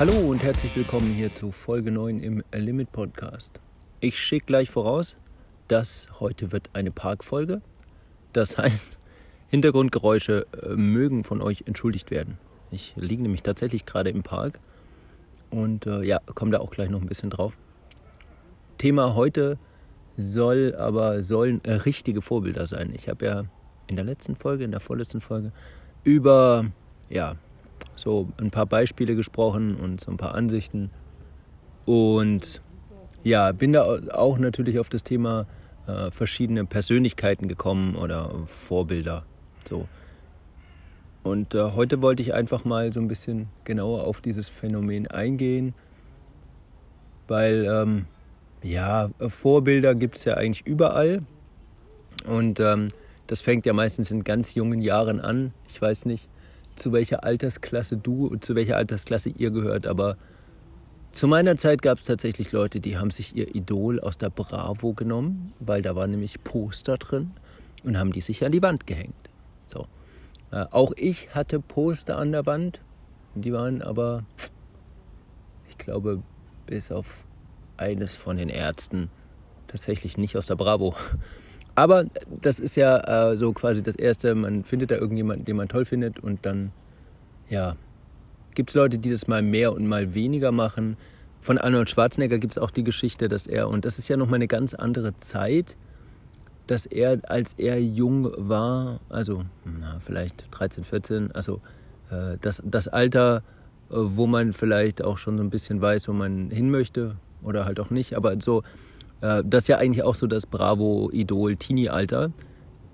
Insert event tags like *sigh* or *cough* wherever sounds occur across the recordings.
Hallo und herzlich willkommen hier zu Folge 9 im Limit Podcast. Ich schicke gleich voraus, dass heute wird eine Parkfolge. Das heißt, Hintergrundgeräusche äh, mögen von euch entschuldigt werden. Ich liege nämlich tatsächlich gerade im Park und äh, ja, komme da auch gleich noch ein bisschen drauf. Thema heute soll aber sollen äh, richtige Vorbilder sein. Ich habe ja in der letzten Folge, in der vorletzten Folge über ja, so ein paar Beispiele gesprochen und so ein paar Ansichten. Und ja, bin da auch natürlich auf das Thema äh, verschiedene Persönlichkeiten gekommen oder Vorbilder. So. Und äh, heute wollte ich einfach mal so ein bisschen genauer auf dieses Phänomen eingehen, weil ähm, ja, Vorbilder gibt es ja eigentlich überall. Und ähm, das fängt ja meistens in ganz jungen Jahren an. Ich weiß nicht, zu welcher Altersklasse du und zu welcher Altersklasse ihr gehört, aber zu meiner Zeit gab es tatsächlich Leute, die haben sich ihr Idol aus der Bravo genommen, weil da war nämlich Poster drin und haben die sich an die Wand gehängt. So. Äh, auch ich hatte Poster an der Wand, die waren aber, ich glaube, bis auf eines von den Ärzten tatsächlich nicht aus der Bravo. Aber das ist ja äh, so quasi das Erste, man findet da irgendjemanden, den man toll findet und dann, ja, gibt es Leute, die das mal mehr und mal weniger machen. Von Arnold Schwarzenegger gibt es auch die Geschichte, dass er, und das ist ja nochmal eine ganz andere Zeit, dass er, als er jung war, also na, vielleicht 13, 14, also äh, das, das Alter, äh, wo man vielleicht auch schon so ein bisschen weiß, wo man hin möchte oder halt auch nicht, aber so das ist ja eigentlich auch so das Bravo-Idol-Teenie-Alter.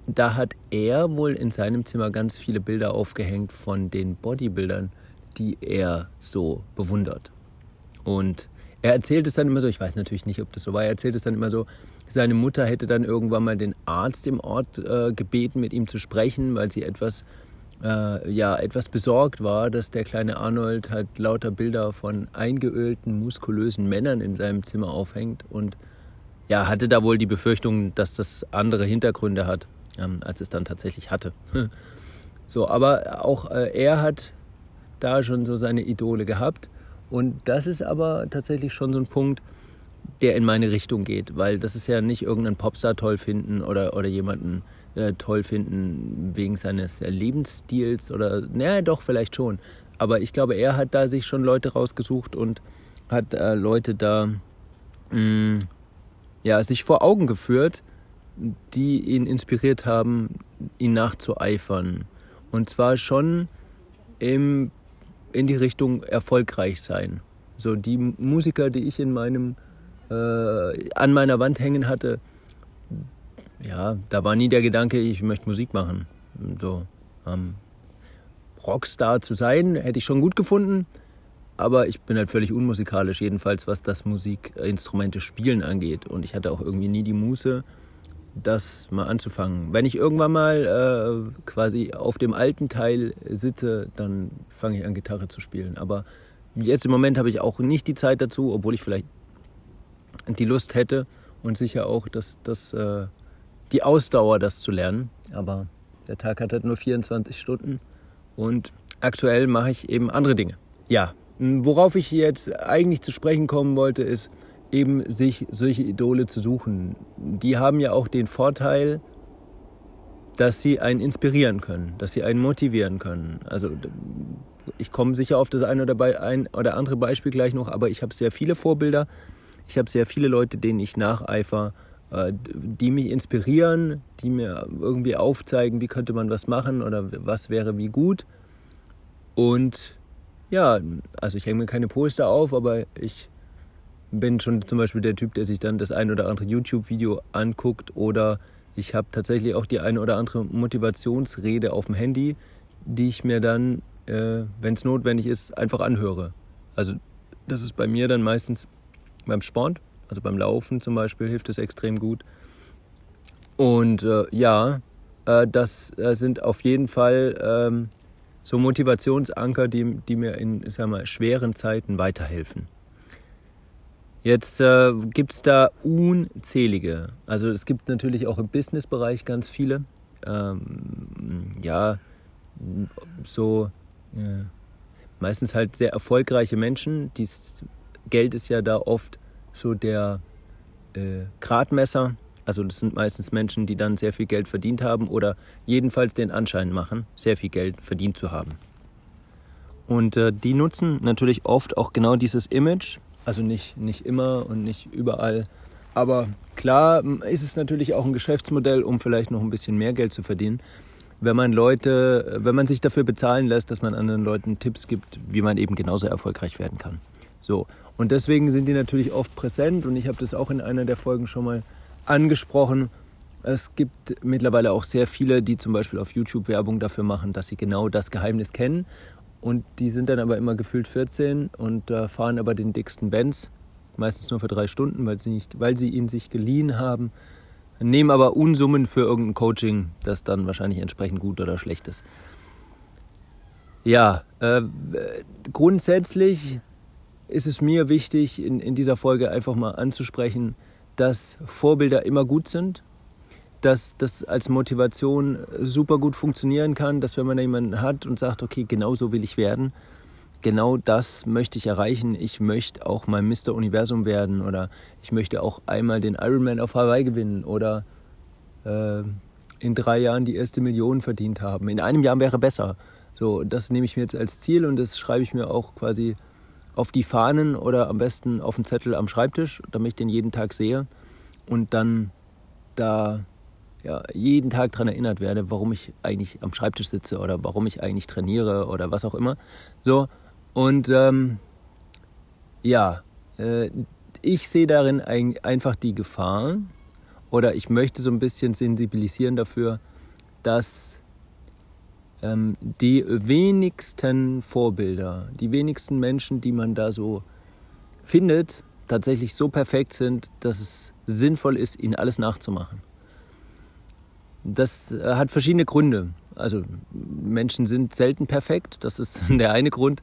Da hat er wohl in seinem Zimmer ganz viele Bilder aufgehängt von den Bodybuildern, die er so bewundert. Und er erzählt es dann immer so, ich weiß natürlich nicht, ob das so war, er erzählt es dann immer so, seine Mutter hätte dann irgendwann mal den Arzt im Ort äh, gebeten, mit ihm zu sprechen, weil sie etwas, äh, ja, etwas besorgt war, dass der kleine Arnold halt lauter Bilder von eingeölten, muskulösen Männern in seinem Zimmer aufhängt und ja, hatte da wohl die Befürchtung, dass das andere Hintergründe hat, ähm, als es dann tatsächlich hatte. *laughs* so, aber auch äh, er hat da schon so seine Idole gehabt. Und das ist aber tatsächlich schon so ein Punkt, der in meine Richtung geht, weil das ist ja nicht irgendeinen Popstar toll finden oder, oder jemanden äh, toll finden wegen seines Lebensstils oder, naja, doch, vielleicht schon. Aber ich glaube, er hat da sich schon Leute rausgesucht und hat äh, Leute da mh, mm, ja, sich vor Augen geführt, die ihn inspiriert haben, ihn nachzueifern. Und zwar schon im, in die Richtung erfolgreich sein. So die Musiker, die ich in meinem, äh, an meiner Wand hängen hatte, ja, da war nie der Gedanke, ich möchte Musik machen. So, ähm, Rockstar zu sein, hätte ich schon gut gefunden. Aber ich bin halt völlig unmusikalisch, jedenfalls was das Musikinstrumente spielen angeht. Und ich hatte auch irgendwie nie die Muße, das mal anzufangen. Wenn ich irgendwann mal äh, quasi auf dem alten Teil sitze, dann fange ich an, Gitarre zu spielen. Aber jetzt im Moment habe ich auch nicht die Zeit dazu, obwohl ich vielleicht die Lust hätte und sicher auch das, das, äh, die Ausdauer, das zu lernen. Aber der Tag hat halt nur 24 Stunden und aktuell mache ich eben andere Dinge. Ja, Worauf ich jetzt eigentlich zu sprechen kommen wollte, ist eben sich solche Idole zu suchen. Die haben ja auch den Vorteil, dass sie einen inspirieren können, dass sie einen motivieren können. Also ich komme sicher auf das eine oder, ein oder andere Beispiel gleich noch, aber ich habe sehr viele Vorbilder. Ich habe sehr viele Leute, denen ich nacheifer, äh, die mich inspirieren, die mir irgendwie aufzeigen, wie könnte man was machen oder was wäre wie gut. Und ja, also ich hänge mir keine Poster auf, aber ich bin schon zum Beispiel der Typ, der sich dann das ein oder andere YouTube-Video anguckt oder ich habe tatsächlich auch die eine oder andere Motivationsrede auf dem Handy, die ich mir dann, äh, wenn es notwendig ist, einfach anhöre. Also das ist bei mir dann meistens beim Sport, also beim Laufen zum Beispiel, hilft es extrem gut. Und äh, ja, äh, das äh, sind auf jeden Fall ähm, so Motivationsanker, die, die mir in sag mal, schweren Zeiten weiterhelfen. Jetzt äh, gibt es da unzählige. Also es gibt natürlich auch im Businessbereich ganz viele. Ähm, ja, so äh, meistens halt sehr erfolgreiche Menschen. Dies Geld ist ja da oft so der äh, Gradmesser. Also das sind meistens Menschen, die dann sehr viel Geld verdient haben oder jedenfalls den Anschein machen, sehr viel Geld verdient zu haben. Und äh, die nutzen natürlich oft auch genau dieses Image. Also nicht, nicht immer und nicht überall. Aber klar ist es natürlich auch ein Geschäftsmodell, um vielleicht noch ein bisschen mehr Geld zu verdienen. Wenn man Leute, wenn man sich dafür bezahlen lässt, dass man anderen Leuten Tipps gibt, wie man eben genauso erfolgreich werden kann. So. Und deswegen sind die natürlich oft präsent und ich habe das auch in einer der Folgen schon mal angesprochen. Es gibt mittlerweile auch sehr viele, die zum Beispiel auf YouTube Werbung dafür machen, dass sie genau das Geheimnis kennen. Und die sind dann aber immer gefühlt 14 und äh, fahren aber den dicksten Benz, meistens nur für drei Stunden, weil sie, nicht, weil sie ihn sich geliehen haben, nehmen aber Unsummen für irgendein Coaching, das dann wahrscheinlich entsprechend gut oder schlecht ist. Ja, äh, grundsätzlich ist es mir wichtig, in, in dieser Folge einfach mal anzusprechen, dass Vorbilder immer gut sind, dass das als Motivation super gut funktionieren kann, dass wenn man jemanden hat und sagt, okay, genau so will ich werden, genau das möchte ich erreichen, ich möchte auch mal Mr. Universum werden oder ich möchte auch einmal den Ironman auf Hawaii gewinnen oder äh, in drei Jahren die erste Million verdient haben. In einem Jahr wäre besser. So, das nehme ich mir jetzt als Ziel und das schreibe ich mir auch quasi auf die Fahnen oder am besten auf den Zettel am Schreibtisch, damit ich den jeden Tag sehe und dann da ja, jeden Tag daran erinnert werde, warum ich eigentlich am Schreibtisch sitze oder warum ich eigentlich trainiere oder was auch immer. So, und ähm, ja, äh, ich sehe darin ein, einfach die Gefahr oder ich möchte so ein bisschen sensibilisieren dafür, dass ähm, die wenigsten Vorbilder, die wenigsten Menschen, die man da so findet, tatsächlich so perfekt sind, dass es sinnvoll ist, ihnen alles nachzumachen. Das äh, hat verschiedene Gründe. Also Menschen sind selten perfekt, das ist *laughs* der eine Grund.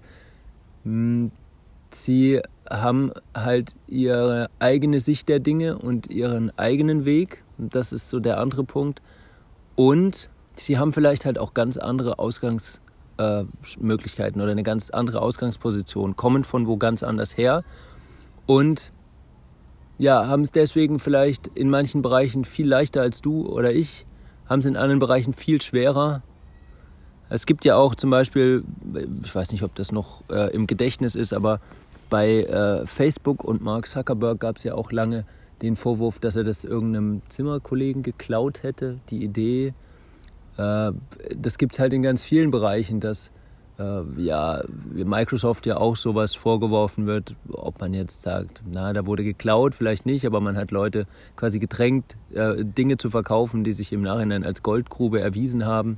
Hm, sie haben halt ihre eigene Sicht der Dinge und ihren eigenen Weg. Das ist so der andere Punkt. Und sie haben vielleicht halt auch ganz andere Ausgangsmöglichkeiten äh, oder eine ganz andere Ausgangsposition, kommen von wo ganz anders her und ja, haben es deswegen vielleicht in manchen Bereichen viel leichter als du oder ich, haben es in anderen Bereichen viel schwerer. Es gibt ja auch zum Beispiel, ich weiß nicht, ob das noch äh, im Gedächtnis ist, aber bei äh, Facebook und Mark Zuckerberg gab es ja auch lange den Vorwurf, dass er das irgendeinem Zimmerkollegen geklaut hätte, die Idee das gibt es halt in ganz vielen Bereichen, dass äh, ja, Microsoft ja auch sowas vorgeworfen wird, ob man jetzt sagt, na, da wurde geklaut, vielleicht nicht, aber man hat Leute quasi gedrängt, äh, Dinge zu verkaufen, die sich im Nachhinein als Goldgrube erwiesen haben.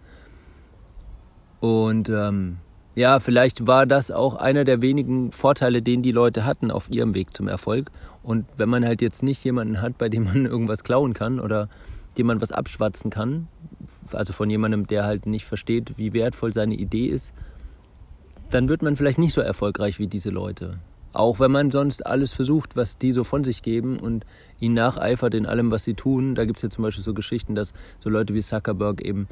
Und ähm, ja, vielleicht war das auch einer der wenigen Vorteile, den die Leute hatten auf ihrem Weg zum Erfolg. Und wenn man halt jetzt nicht jemanden hat, bei dem man *laughs* irgendwas klauen kann oder dem man was abschwatzen kann, also von jemandem, der halt nicht versteht, wie wertvoll seine Idee ist, dann wird man vielleicht nicht so erfolgreich wie diese Leute. Auch wenn man sonst alles versucht, was die so von sich geben und ihnen nacheifert in allem, was sie tun. Da gibt es ja zum Beispiel so Geschichten, dass so Leute wie Zuckerberg eben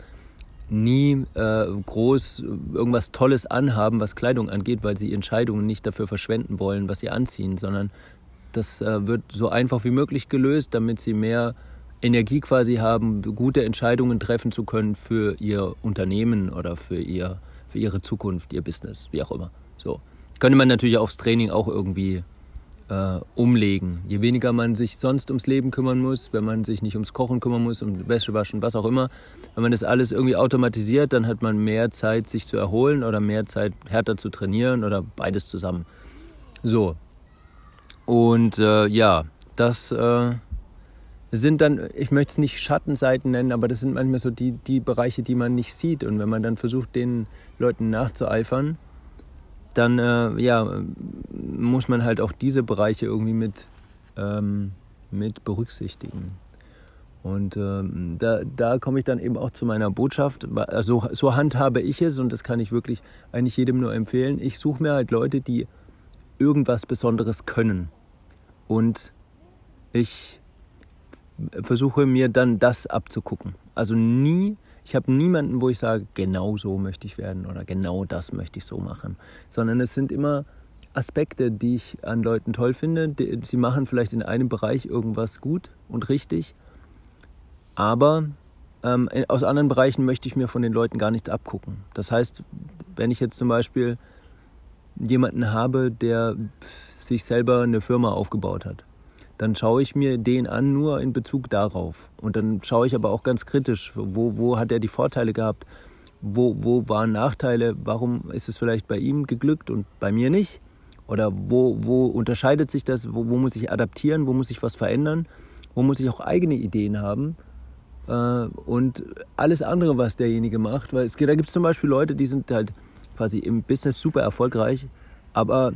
nie äh, groß irgendwas Tolles anhaben, was Kleidung angeht, weil sie Entscheidungen nicht dafür verschwenden wollen, was sie anziehen, sondern das äh, wird so einfach wie möglich gelöst, damit sie mehr Energie quasi haben, gute Entscheidungen treffen zu können für ihr Unternehmen oder für, ihr, für ihre Zukunft, ihr Business, wie auch immer. So. Könnte man natürlich aufs Training auch irgendwie äh, umlegen. Je weniger man sich sonst ums Leben kümmern muss, wenn man sich nicht ums Kochen kümmern muss, um Wäsche waschen, was auch immer, wenn man das alles irgendwie automatisiert, dann hat man mehr Zeit, sich zu erholen oder mehr Zeit, härter zu trainieren oder beides zusammen. So. Und äh, ja, das äh, sind dann, ich möchte es nicht Schattenseiten nennen, aber das sind manchmal so die, die Bereiche, die man nicht sieht. Und wenn man dann versucht, den Leuten nachzueifern, dann äh, ja, muss man halt auch diese Bereiche irgendwie mit, ähm, mit berücksichtigen. Und ähm, da, da komme ich dann eben auch zu meiner Botschaft. Also, so handhabe ich es und das kann ich wirklich eigentlich jedem nur empfehlen. Ich suche mir halt Leute, die irgendwas Besonderes können. Und ich versuche mir dann das abzugucken. Also nie ich habe niemanden, wo ich sage, genau so möchte ich werden oder genau das möchte ich so machen, sondern es sind immer Aspekte, die ich an Leuten toll finde. Sie machen vielleicht in einem Bereich irgendwas gut und richtig, aber ähm, aus anderen Bereichen möchte ich mir von den Leuten gar nichts abgucken. Das heißt, wenn ich jetzt zum Beispiel jemanden habe, der sich selber eine Firma aufgebaut hat, dann schaue ich mir den an nur in Bezug darauf. Und dann schaue ich aber auch ganz kritisch, wo, wo hat er die Vorteile gehabt, wo, wo waren Nachteile, warum ist es vielleicht bei ihm geglückt und bei mir nicht? Oder wo, wo unterscheidet sich das, wo, wo muss ich adaptieren, wo muss ich was verändern, wo muss ich auch eigene Ideen haben äh, und alles andere, was derjenige macht. Weil es, da gibt es zum Beispiel Leute, die sind halt quasi im Business super erfolgreich, aber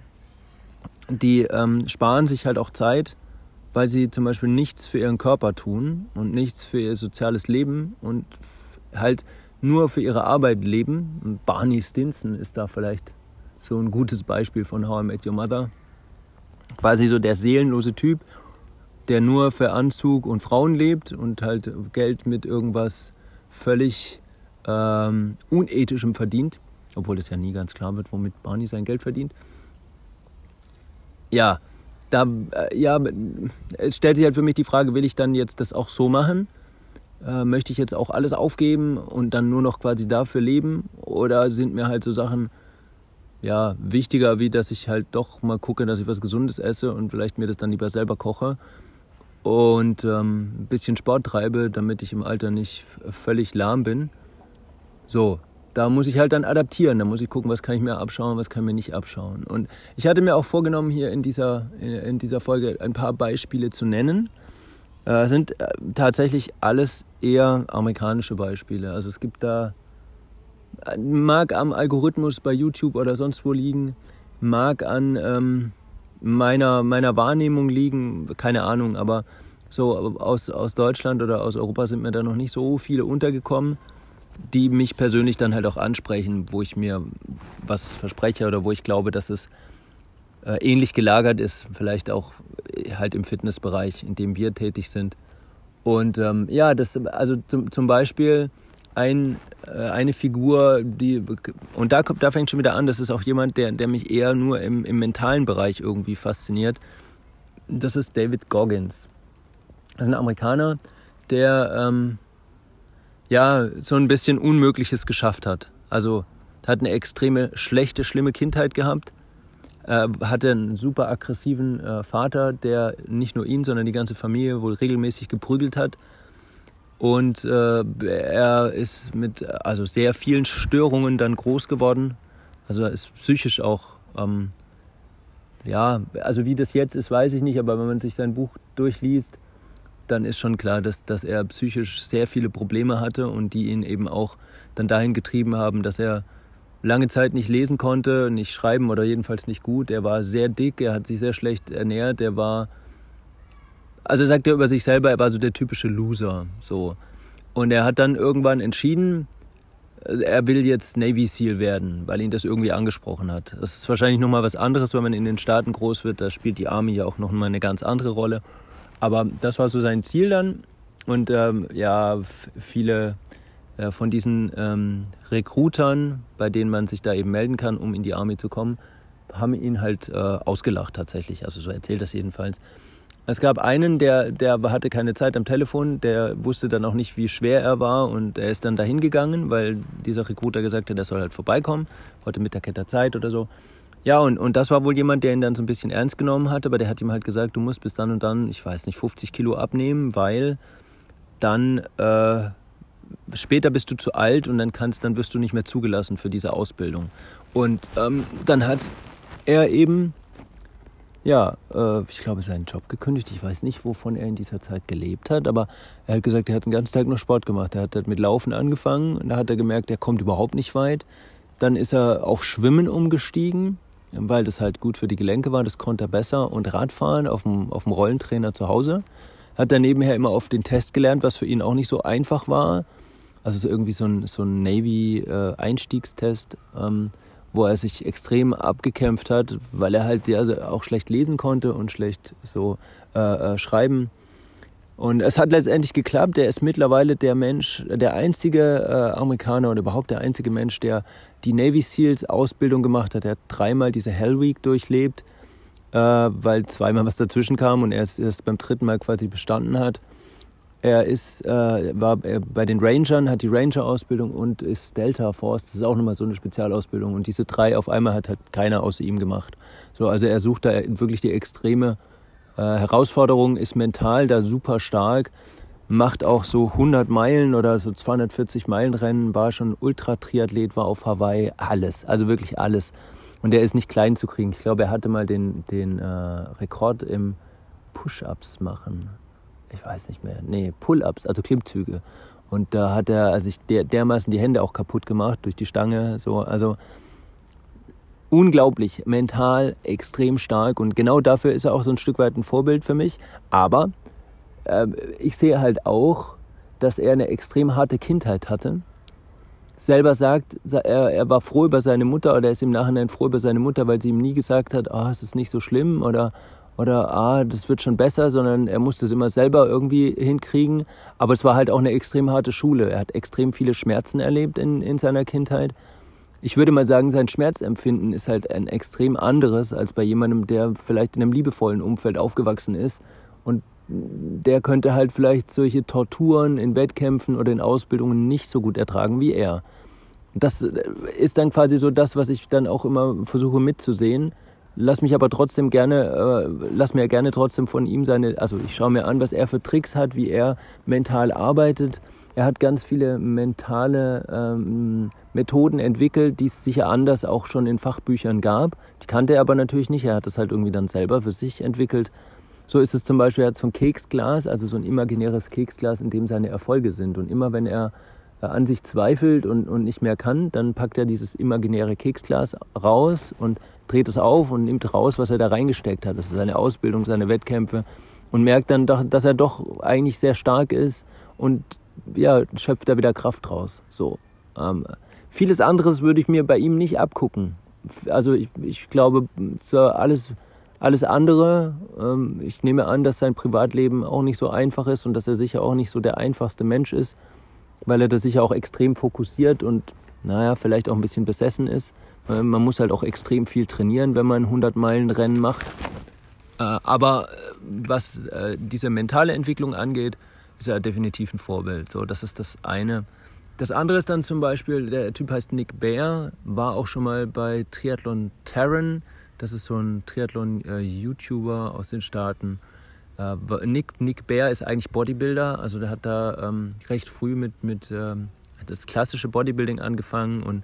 die ähm, sparen sich halt auch Zeit, weil sie zum Beispiel nichts für ihren Körper tun und nichts für ihr soziales Leben und halt nur für ihre Arbeit leben. Und Barney Stinson ist da vielleicht so ein gutes Beispiel von How I Met Your Mother. Quasi so der seelenlose Typ, der nur für Anzug und Frauen lebt und halt Geld mit irgendwas völlig ähm, unethischem verdient. Obwohl es ja nie ganz klar wird, womit Barney sein Geld verdient. Ja, da, äh, ja, es stellt sich halt für mich die Frage, will ich dann jetzt das auch so machen? Äh, möchte ich jetzt auch alles aufgeben und dann nur noch quasi dafür leben? Oder sind mir halt so Sachen ja, wichtiger, wie dass ich halt doch mal gucke, dass ich was Gesundes esse und vielleicht mir das dann lieber selber koche und ähm, ein bisschen Sport treibe, damit ich im Alter nicht völlig lahm bin. So, da muss ich halt dann adaptieren. Da muss ich gucken, was kann ich mir abschauen, was kann ich mir nicht abschauen. Und ich hatte mir auch vorgenommen, hier in dieser, in dieser Folge ein paar Beispiele zu nennen. Äh, sind äh, tatsächlich alles eher amerikanische Beispiele. Also es gibt da, äh, mag am Algorithmus bei YouTube oder sonst wo liegen, mag an ähm, meiner, meiner Wahrnehmung liegen, keine Ahnung, aber so aus, aus Deutschland oder aus Europa sind mir da noch nicht so viele untergekommen die mich persönlich dann halt auch ansprechen, wo ich mir was verspreche oder wo ich glaube, dass es äh, ähnlich gelagert ist, vielleicht auch äh, halt im Fitnessbereich, in dem wir tätig sind. Und ähm, ja, das, also zum, zum Beispiel ein, äh, eine Figur, die, und da, da fängt schon wieder an, das ist auch jemand, der, der mich eher nur im, im mentalen Bereich irgendwie fasziniert. Das ist David Goggins. Das ist ein Amerikaner, der ähm, ja, so ein bisschen Unmögliches geschafft hat. Also hat eine extreme schlechte, schlimme Kindheit gehabt, äh, hatte einen super aggressiven äh, Vater, der nicht nur ihn, sondern die ganze Familie wohl regelmäßig geprügelt hat. Und äh, er ist mit also sehr vielen Störungen dann groß geworden. Also er ist psychisch auch, ähm, ja, also wie das jetzt ist, weiß ich nicht, aber wenn man sich sein Buch durchliest, dann ist schon klar, dass, dass er psychisch sehr viele Probleme hatte und die ihn eben auch dann dahin getrieben haben, dass er lange Zeit nicht lesen konnte, nicht schreiben oder jedenfalls nicht gut. Er war sehr dick, er hat sich sehr schlecht ernährt, er war, also sagt er über sich selber, er war so der typische Loser, so. Und er hat dann irgendwann entschieden, er will jetzt Navy SEAL werden, weil ihn das irgendwie angesprochen hat. Das ist wahrscheinlich nochmal was anderes, wenn man in den Staaten groß wird, da spielt die Army ja auch nochmal eine ganz andere Rolle. Aber das war so sein Ziel dann. Und ähm, ja, viele äh, von diesen ähm, Recruitern, bei denen man sich da eben melden kann, um in die Army zu kommen, haben ihn halt äh, ausgelacht tatsächlich. Also so erzählt das jedenfalls. Es gab einen, der, der hatte keine Zeit am Telefon, der wusste dann auch nicht, wie schwer er war und er ist dann dahin gegangen, weil dieser Recruiter gesagt hat, er soll halt vorbeikommen, heute Mittag hätte er Zeit oder so. Ja, und, und das war wohl jemand, der ihn dann so ein bisschen ernst genommen hat, aber der hat ihm halt gesagt, du musst bis dann und dann, ich weiß nicht, 50 Kilo abnehmen, weil dann äh, später bist du zu alt und dann kannst, dann wirst du nicht mehr zugelassen für diese Ausbildung. Und ähm, dann hat er eben, ja, äh, ich glaube, seinen Job gekündigt. Ich weiß nicht, wovon er in dieser Zeit gelebt hat, aber er hat gesagt, er hat den ganzen Tag nur Sport gemacht. Er hat halt mit Laufen angefangen und da hat er gemerkt, er kommt überhaupt nicht weit. Dann ist er auf Schwimmen umgestiegen weil das halt gut für die Gelenke war. Das konnte er besser. Und Radfahren auf dem, auf dem Rollentrainer zu Hause. Hat dann nebenher immer auf den Test gelernt, was für ihn auch nicht so einfach war. Also so irgendwie so ein, so ein Navy-Einstiegstest, ähm, wo er sich extrem abgekämpft hat, weil er halt ja, auch schlecht lesen konnte und schlecht so äh, äh, schreiben. Und es hat letztendlich geklappt. Er ist mittlerweile der Mensch, der einzige äh, Amerikaner oder überhaupt der einzige Mensch, der die Navy SEALs Ausbildung gemacht hat. Er hat dreimal diese Hell Week durchlebt, äh, weil zweimal was dazwischen kam und er es erst beim dritten Mal quasi bestanden hat. Er ist, äh, war bei den Rangern, hat die Ranger-Ausbildung und ist Delta Force. Das ist auch nochmal so eine Spezialausbildung. Und diese drei auf einmal hat halt keiner außer ihm gemacht. So, also er sucht da wirklich die extreme äh, Herausforderung, ist mental da super stark, macht auch so 100 Meilen oder so 240 Meilen Rennen, war schon Ultra-Triathlet, war auf Hawaii, alles, also wirklich alles. Und der ist nicht klein zu kriegen. Ich glaube, er hatte mal den, den äh, Rekord im Push-Ups machen. Ich weiß nicht mehr. Nee, Pull-Ups, also Klimmzüge. Und da hat er also der, dermaßen die Hände auch kaputt gemacht durch die Stange. So, also unglaublich mental extrem stark und genau dafür ist er auch so ein Stück weit ein Vorbild für mich. Aber äh, ich sehe halt auch, dass er eine extrem harte Kindheit hatte. Selber sagt, er, er war froh über seine Mutter oder er ist im Nachhinein froh über seine Mutter, weil sie ihm nie gesagt hat, oh, es ist nicht so schlimm oder, oder ah, das wird schon besser, sondern er musste es immer selber irgendwie hinkriegen. Aber es war halt auch eine extrem harte Schule. Er hat extrem viele Schmerzen erlebt in, in seiner Kindheit ich würde mal sagen, sein Schmerzempfinden ist halt ein extrem anderes als bei jemandem, der vielleicht in einem liebevollen Umfeld aufgewachsen ist. Und der könnte halt vielleicht solche Torturen in Wettkämpfen oder in Ausbildungen nicht so gut ertragen wie er. Das ist dann quasi so das, was ich dann auch immer versuche mitzusehen. Lass mich aber trotzdem gerne, äh, lass mir gerne trotzdem von ihm seine, also ich schaue mir an, was er für Tricks hat, wie er mental arbeitet er hat ganz viele mentale ähm, Methoden entwickelt, die es sicher anders auch schon in Fachbüchern gab. Die kannte er aber natürlich nicht. Er hat das halt irgendwie dann selber für sich entwickelt. So ist es zum Beispiel, er hat so ein Keksglas, also so ein imaginäres Keksglas, in dem seine Erfolge sind. Und immer wenn er äh, an sich zweifelt und, und nicht mehr kann, dann packt er dieses imaginäre Keksglas raus und dreht es auf und nimmt raus, was er da reingesteckt hat. Das ist seine Ausbildung, seine Wettkämpfe und merkt dann, dass er doch eigentlich sehr stark ist und ja, schöpft er wieder Kraft raus. So. Ähm, vieles anderes würde ich mir bei ihm nicht abgucken. Also ich, ich glaube, alles, alles andere, ähm, ich nehme an, dass sein Privatleben auch nicht so einfach ist und dass er sicher auch nicht so der einfachste Mensch ist, weil er da sicher auch extrem fokussiert und naja, vielleicht auch ein bisschen besessen ist. Äh, man muss halt auch extrem viel trainieren, wenn man 100 Meilen Rennen macht. Äh, aber äh, was diese mentale Entwicklung angeht, ist er definitiv ein Vorbild. So, das ist das eine. Das andere ist dann zum Beispiel, der Typ heißt Nick Baer, war auch schon mal bei Triathlon Terran. Das ist so ein Triathlon-YouTuber aus den Staaten. Äh, Nick, Nick Baer ist eigentlich Bodybuilder, also der hat da ähm, recht früh mit, mit ähm, das klassische Bodybuilding angefangen und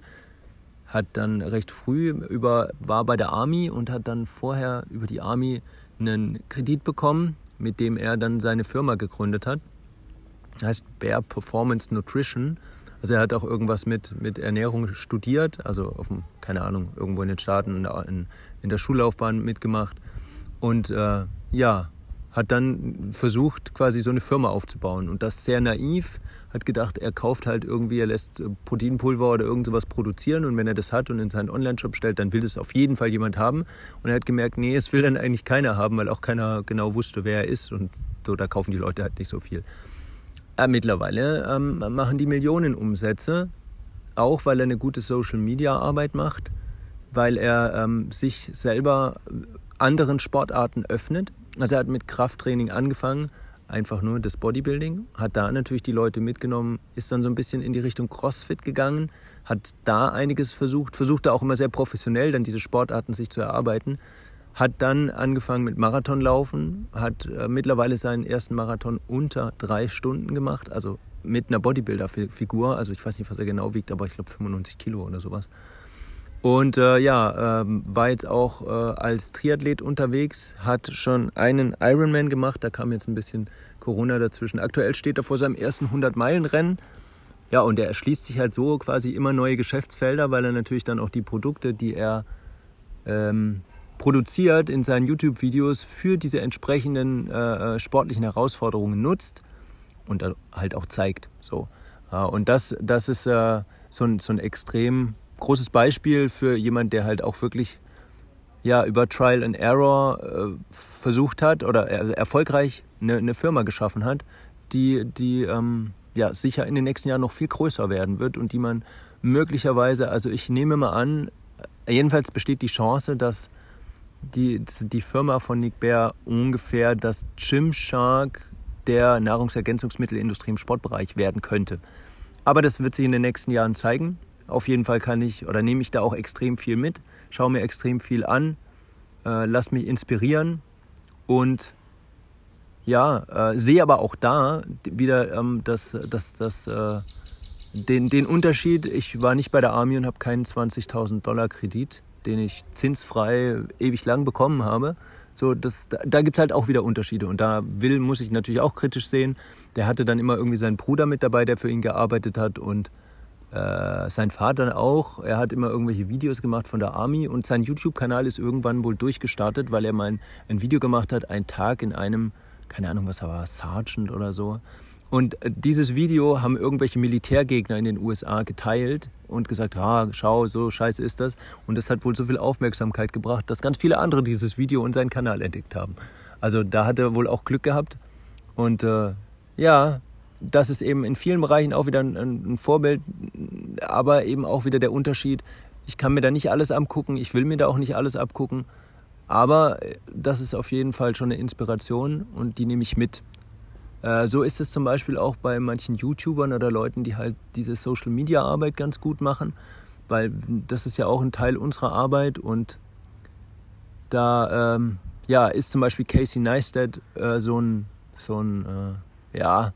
hat dann recht früh über, war bei der Army und hat dann vorher über die Army einen Kredit bekommen, mit dem er dann seine Firma gegründet hat heißt Bear Performance Nutrition. Also er hat auch irgendwas mit, mit Ernährung studiert, also auf dem, keine Ahnung, irgendwo in den Staaten in in der Schullaufbahn mitgemacht. Und äh, ja, hat dann versucht, quasi so eine Firma aufzubauen. Und das sehr naiv, hat gedacht, er kauft halt irgendwie, er lässt äh, Proteinpulver oder irgend sowas produzieren und wenn er das hat und in seinen Online-Shop stellt, dann will das auf jeden Fall jemand haben. Und er hat gemerkt, nee, es will dann eigentlich keiner haben, weil auch keiner genau wusste, wer er ist. Und so, da kaufen die Leute halt nicht so viel. Äh, mittlerweile ähm, machen die Millionen Umsätze, auch weil er eine gute Social-Media-Arbeit macht, weil er ähm, sich selber anderen Sportarten öffnet. Also er hat mit Krafttraining angefangen, einfach nur das Bodybuilding, hat da natürlich die Leute mitgenommen, ist dann so ein bisschen in die Richtung CrossFit gegangen, hat da einiges versucht, versucht da auch immer sehr professionell dann diese Sportarten sich zu erarbeiten hat dann angefangen mit Marathonlaufen, hat äh, mittlerweile seinen ersten Marathon unter drei Stunden gemacht, also mit einer Bodybuilder-Figur. Also ich weiß nicht, was er genau wiegt, aber ich glaube 95 Kilo oder sowas. Und äh, ja, äh, war jetzt auch äh, als Triathlet unterwegs, hat schon einen Ironman gemacht, da kam jetzt ein bisschen Corona dazwischen. Aktuell steht er vor seinem ersten 100-Meilen-Rennen. Ja, und er erschließt sich halt so quasi immer neue Geschäftsfelder, weil er natürlich dann auch die Produkte, die er ähm, produziert in seinen YouTube-Videos für diese entsprechenden äh, äh, sportlichen Herausforderungen nutzt und halt auch zeigt. So. Und das, das ist äh, so, ein, so ein extrem großes Beispiel für jemand, der halt auch wirklich ja über Trial and Error äh, versucht hat oder er, erfolgreich eine, eine, Firma geschaffen hat, die, die ähm, ja, sicher in den nächsten Jahren noch viel größer werden wird und die man möglicherweise, also ich nehme mal an, jedenfalls besteht die Chance, dass die, die Firma von Nick Bear ungefähr das Gymshark der Nahrungsergänzungsmittelindustrie im Sportbereich werden könnte. Aber das wird sich in den nächsten Jahren zeigen. Auf jeden Fall kann ich oder nehme ich da auch extrem viel mit, schaue mir extrem viel an, äh, lass mich inspirieren und ja, äh, sehe aber auch da wieder ähm, das, das, das, äh, den, den Unterschied. Ich war nicht bei der Army und habe keinen 20.000 Dollar Kredit, den ich zinsfrei ewig lang bekommen habe. So, das, da, da gibt es halt auch wieder Unterschiede. Und da will, muss ich natürlich auch kritisch sehen. Der hatte dann immer irgendwie seinen Bruder mit dabei, der für ihn gearbeitet hat und äh, sein Vater auch. Er hat immer irgendwelche Videos gemacht von der Army und sein YouTube-Kanal ist irgendwann wohl durchgestartet, weil er mal ein, ein Video gemacht hat, ein Tag in einem, keine Ahnung, was er war, Sergeant oder so. Und äh, dieses Video haben irgendwelche Militärgegner in den USA geteilt und gesagt, ah, schau, so scheiße ist das. Und das hat wohl so viel Aufmerksamkeit gebracht, dass ganz viele andere dieses Video und seinen Kanal entdeckt haben. Also da hat er wohl auch Glück gehabt. Und äh, ja, das ist eben in vielen Bereichen auch wieder ein, ein, Vorbild, aber eben auch wieder der Unterschied. Ich kann mir da nicht alles abgucken, ich will mir da auch nicht alles abgucken, aber äh, das ist auf jeden Fall schon eine Inspiration und die nehme ich mit. Äh, so ist es zum Beispiel auch bei manchen YouTubern oder Leuten, die halt diese Social-Media-Arbeit ganz gut machen, weil das ist ja auch ein Teil unserer Arbeit und da ähm, ja, ist zum Beispiel Casey Neistat äh, so ein, so ein äh, ja,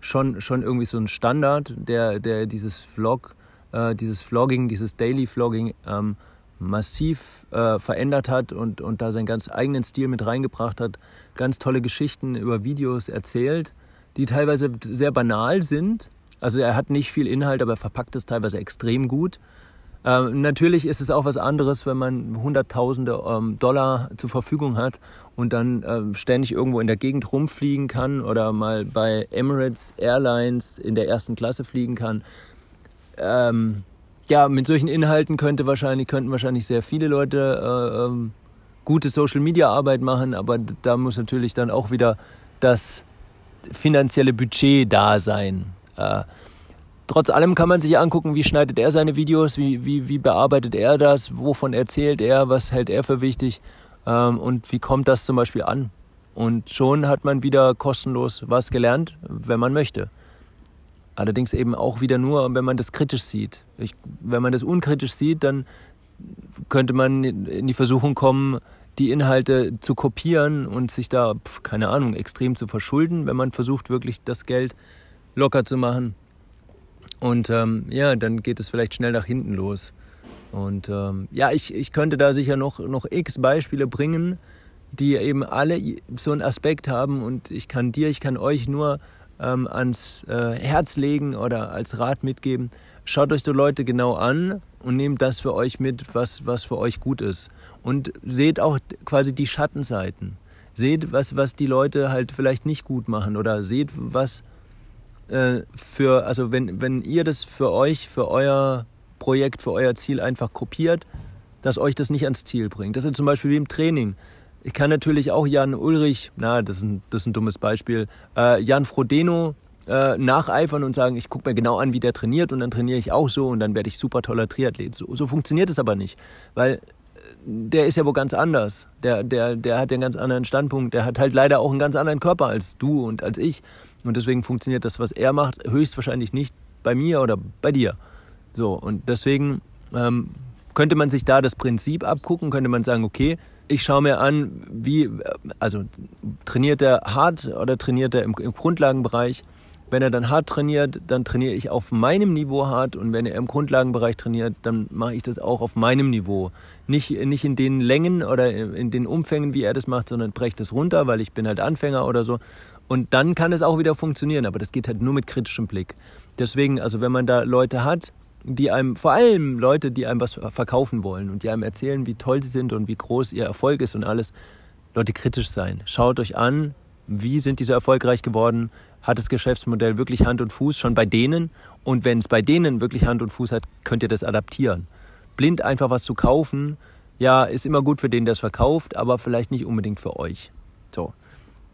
schon, schon irgendwie so ein Standard, der, der dieses Vlog, äh, dieses Vlogging, dieses Daily Vlogging ähm, massiv äh, verändert hat und, und da seinen ganz eigenen Stil mit reingebracht hat, ganz tolle Geschichten über Videos erzählt, die teilweise sehr banal sind. Also er hat nicht viel Inhalt, aber er verpackt es teilweise extrem gut. Ähm, natürlich ist es auch was anderes, wenn man Hunderttausende ähm, Dollar zur Verfügung hat und dann ähm, ständig irgendwo in der Gegend rumfliegen kann oder mal bei Emirates Airlines in der ersten Klasse fliegen kann. Ähm, ja, mit solchen Inhalten könnte wahrscheinlich, könnten wahrscheinlich sehr viele Leute äh, ähm, gute Social Media Arbeit machen, aber da muss natürlich dann auch wieder das finanzielle Budget da sein. Äh, trotz allem kann man sich angucken, wie schneidet er seine Videos, wie, wie, wie bearbeitet er das, wovon erzählt er, was hält er für wichtig ähm, und wie kommt das zum Beispiel an. Und schon hat man wieder kostenlos was gelernt, wenn man möchte. Allerdings eben auch wieder nur, wenn man das kritisch sieht. Ich, wenn man das unkritisch sieht, dann könnte man in die Versuchung kommen, die Inhalte zu kopieren und sich da, keine Ahnung, extrem zu verschulden, wenn man versucht, wirklich das Geld locker zu machen. Und ähm, ja, dann geht es vielleicht schnell nach hinten los. Und ähm, ja, ich, ich könnte da sicher noch, noch x Beispiele bringen, die eben alle so einen Aspekt haben. Und ich kann dir, ich kann euch nur ähm, ans äh, Herz legen oder als Rat mitgeben. Schaut euch die Leute genau an und nehmt das für euch mit, was, was für euch gut ist. Und seht auch quasi die Schattenseiten. Seht, was, was die Leute halt vielleicht nicht gut machen oder seht, was äh, für, also wenn, wenn ihr das für euch, für euer Projekt, für euer Ziel einfach kopiert, dass euch das nicht ans Ziel bringt. Das ist zum Beispiel wie im Training. Ich kann natürlich auch Jan Ulrich, na, das ist ein, das ist ein dummes Beispiel, äh, Jan Frodeno äh, nacheifern und sagen, ich gucke mir genau an, wie der trainiert und dann trainiere ich auch so und dann werde ich super toller Triathlet. So, so funktioniert es aber nicht, weil der ist ja wo ganz anders. Der, der, der hat ja einen ganz anderen Standpunkt. Der hat halt leider auch einen ganz anderen Körper als du und als ich. Und deswegen funktioniert das, was er macht, höchstwahrscheinlich nicht bei mir oder bei dir. So, und deswegen ähm, könnte man sich da das Prinzip abgucken, könnte man sagen, okay, ich schaue mir an, wie, also trainiert er hart oder trainiert er im, im Grundlagenbereich. Wenn er dann hart trainiert, dann trainiere ich auf meinem Niveau hart und wenn er im Grundlagenbereich trainiert, dann mache ich das auch auf meinem Niveau. Nicht, nicht in den Längen oder in den Umfängen, wie er das macht, sondern breche das runter, weil ich bin halt Anfänger oder so. Und dann kann es auch wieder funktionieren, aber das geht halt nur mit kritischem Blick. Deswegen, also wenn man da Leute hat, die einem, vor allem Leute, die einem was verkaufen wollen und die einem erzählen, wie toll sie sind und wie groß ihr Erfolg ist und alles. Leute, kritisch sein. Schaut euch an, wie sind diese erfolgreich geworden? Hat das Geschäftsmodell wirklich Hand und Fuß schon bei denen? Und wenn es bei denen wirklich Hand und Fuß hat, könnt ihr das adaptieren. Blind einfach was zu kaufen, ja, ist immer gut für den, der es verkauft, aber vielleicht nicht unbedingt für euch. So,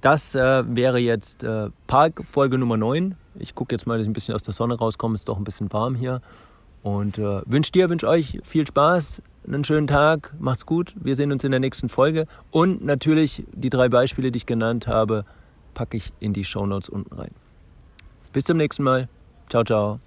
das äh, wäre jetzt äh, Park Folge Nummer 9. Ich gucke jetzt mal, dass ich ein bisschen aus der Sonne rauskomme. Ist doch ein bisschen warm hier. Und äh, wünsche dir, wünsche euch viel Spaß, einen schönen Tag, macht's gut. Wir sehen uns in der nächsten Folge. Und natürlich die drei Beispiele, die ich genannt habe, packe ich in die Shownotes unten rein. Bis zum nächsten Mal. Ciao, ciao.